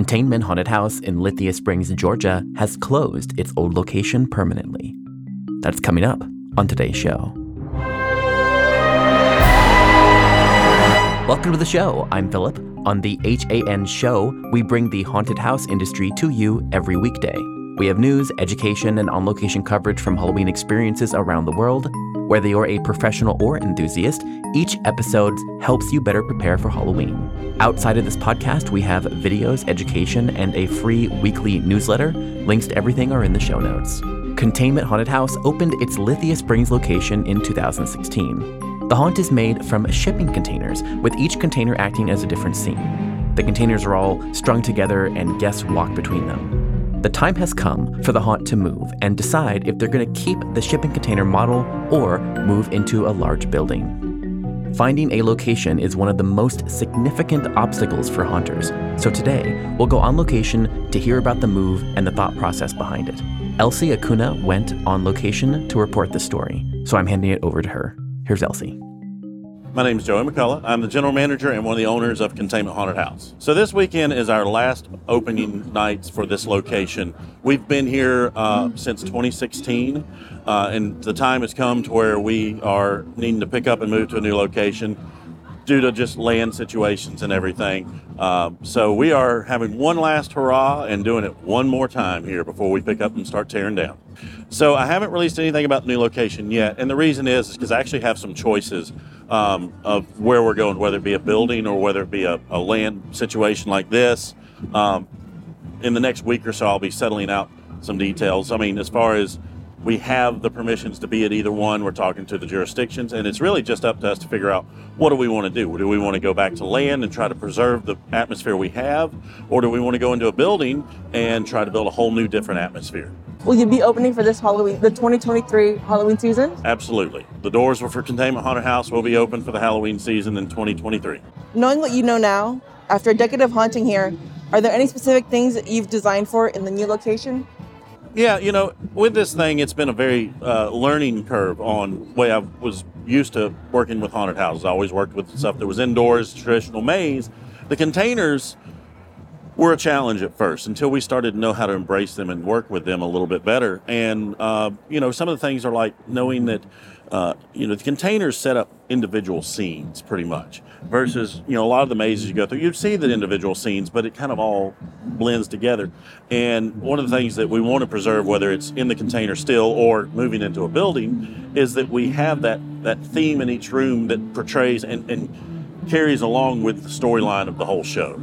Containment Haunted House in Lithia Springs, Georgia has closed its old location permanently. That's coming up on today's show. Welcome to the show. I'm Philip. On the HAN show, we bring the haunted house industry to you every weekday. We have news, education, and on location coverage from Halloween experiences around the world. Whether you're a professional or enthusiast, each episode helps you better prepare for Halloween. Outside of this podcast, we have videos, education, and a free weekly newsletter. Links to everything are in the show notes. Containment Haunted House opened its Lithia Springs location in 2016. The haunt is made from shipping containers, with each container acting as a different scene. The containers are all strung together and guests walk between them. The time has come for the haunt to move and decide if they're going to keep the shipping container model or move into a large building. Finding a location is one of the most significant obstacles for haunters, so today we'll go on location to hear about the move and the thought process behind it. Elsie Acuna went on location to report the story, so I'm handing it over to her. Here's Elsie. My name is Joey McCollough. I'm the general manager and one of the owners of Containment Haunted House. So this weekend is our last opening nights for this location. We've been here uh, since 2016, uh, and the time has come to where we are needing to pick up and move to a new location due to just land situations and everything. Uh, so we are having one last hurrah and doing it one more time here before we pick up and start tearing down. So I haven't released anything about the new location yet, and the reason is because I actually have some choices um, of where we're going, whether it be a building or whether it be a, a land situation like this. Um, in the next week or so, I'll be settling out some details. I mean, as far as we have the permissions to be at either one. We're talking to the jurisdictions, and it's really just up to us to figure out what do we want to do. Do we want to go back to land and try to preserve the atmosphere we have, or do we want to go into a building and try to build a whole new different atmosphere? Will you be opening for this Halloween, the 2023 Halloween season? Absolutely. The doors for Containment Haunted House will be open for the Halloween season in 2023. Knowing what you know now, after a decade of haunting here, are there any specific things that you've designed for in the new location? Yeah, you know, with this thing, it's been a very uh, learning curve on way I was used to working with haunted houses. I always worked with stuff that was indoors, traditional maze. The containers were a challenge at first until we started to know how to embrace them and work with them a little bit better. And uh, you know, some of the things are like knowing that uh, you know the containers set up individual scenes pretty much versus you know a lot of the mazes you go through you see the individual scenes but it kind of all blends together and one of the things that we want to preserve whether it's in the container still or moving into a building is that we have that that theme in each room that portrays and, and carries along with the storyline of the whole show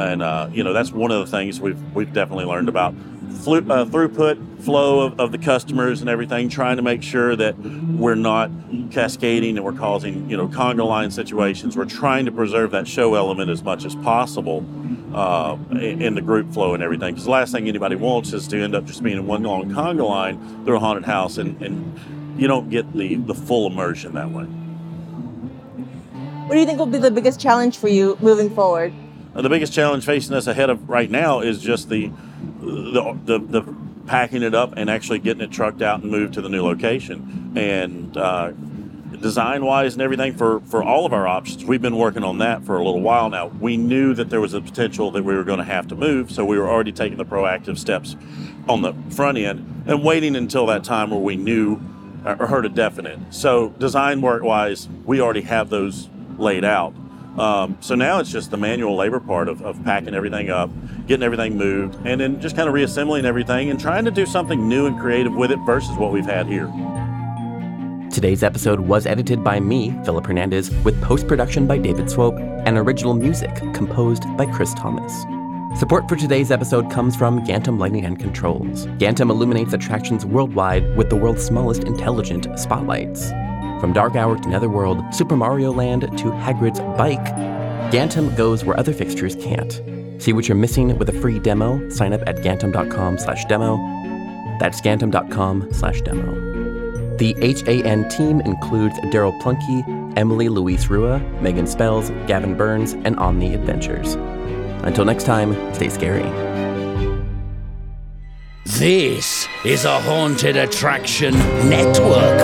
and uh, you know that's one of the things we've we've definitely learned about Flu, uh, throughput flow of, of, the customers and everything, trying to make sure that we're not cascading and we're causing you know conga line situations. We're trying to preserve that show element as much as possible uh, in, in, the group flow and everything. Because the last thing anybody wants is to end up just being in one long conga line through a haunted house, and, and you don't get the the full immersion that way. What do you think will be the biggest challenge for you moving forward? Uh, the biggest challenge facing us ahead of right now is just the the, the, the packing it up and actually getting it trucked out and moved to the new location. And uh, design wise and everything for, for all of our options, we've been working on that for a little while now. We knew that there was a potential that we were going to have to move, so we were already taking the proactive steps on the front end and waiting until that time where we knew or heard a definite. So, design work wise, we already have those laid out. Um, so now it's just the manual labor part of, of packing everything up, getting everything moved, and then just kind of reassembling everything and trying to do something new and creative with it versus what we've had here. Today's episode was edited by me, Philip Hernandez, with post production by David Swope and original music composed by Chris Thomas. Support for today's episode comes from Gantom Lighting and Controls. Gantom illuminates attractions worldwide with the world's smallest intelligent spotlights. From Dark Hour to Netherworld, Super Mario Land to Hagrid's Bike, Gantom goes where other fixtures can't. See what you're missing with a free demo? Sign up at gantom.com slash demo. That's gantom.com slash demo. The HAN team includes Daryl Plunkey, Emily Louise Rua, Megan Spells, Gavin Burns, and Omni Adventures. Until next time, stay scary. This is a Haunted Attraction Network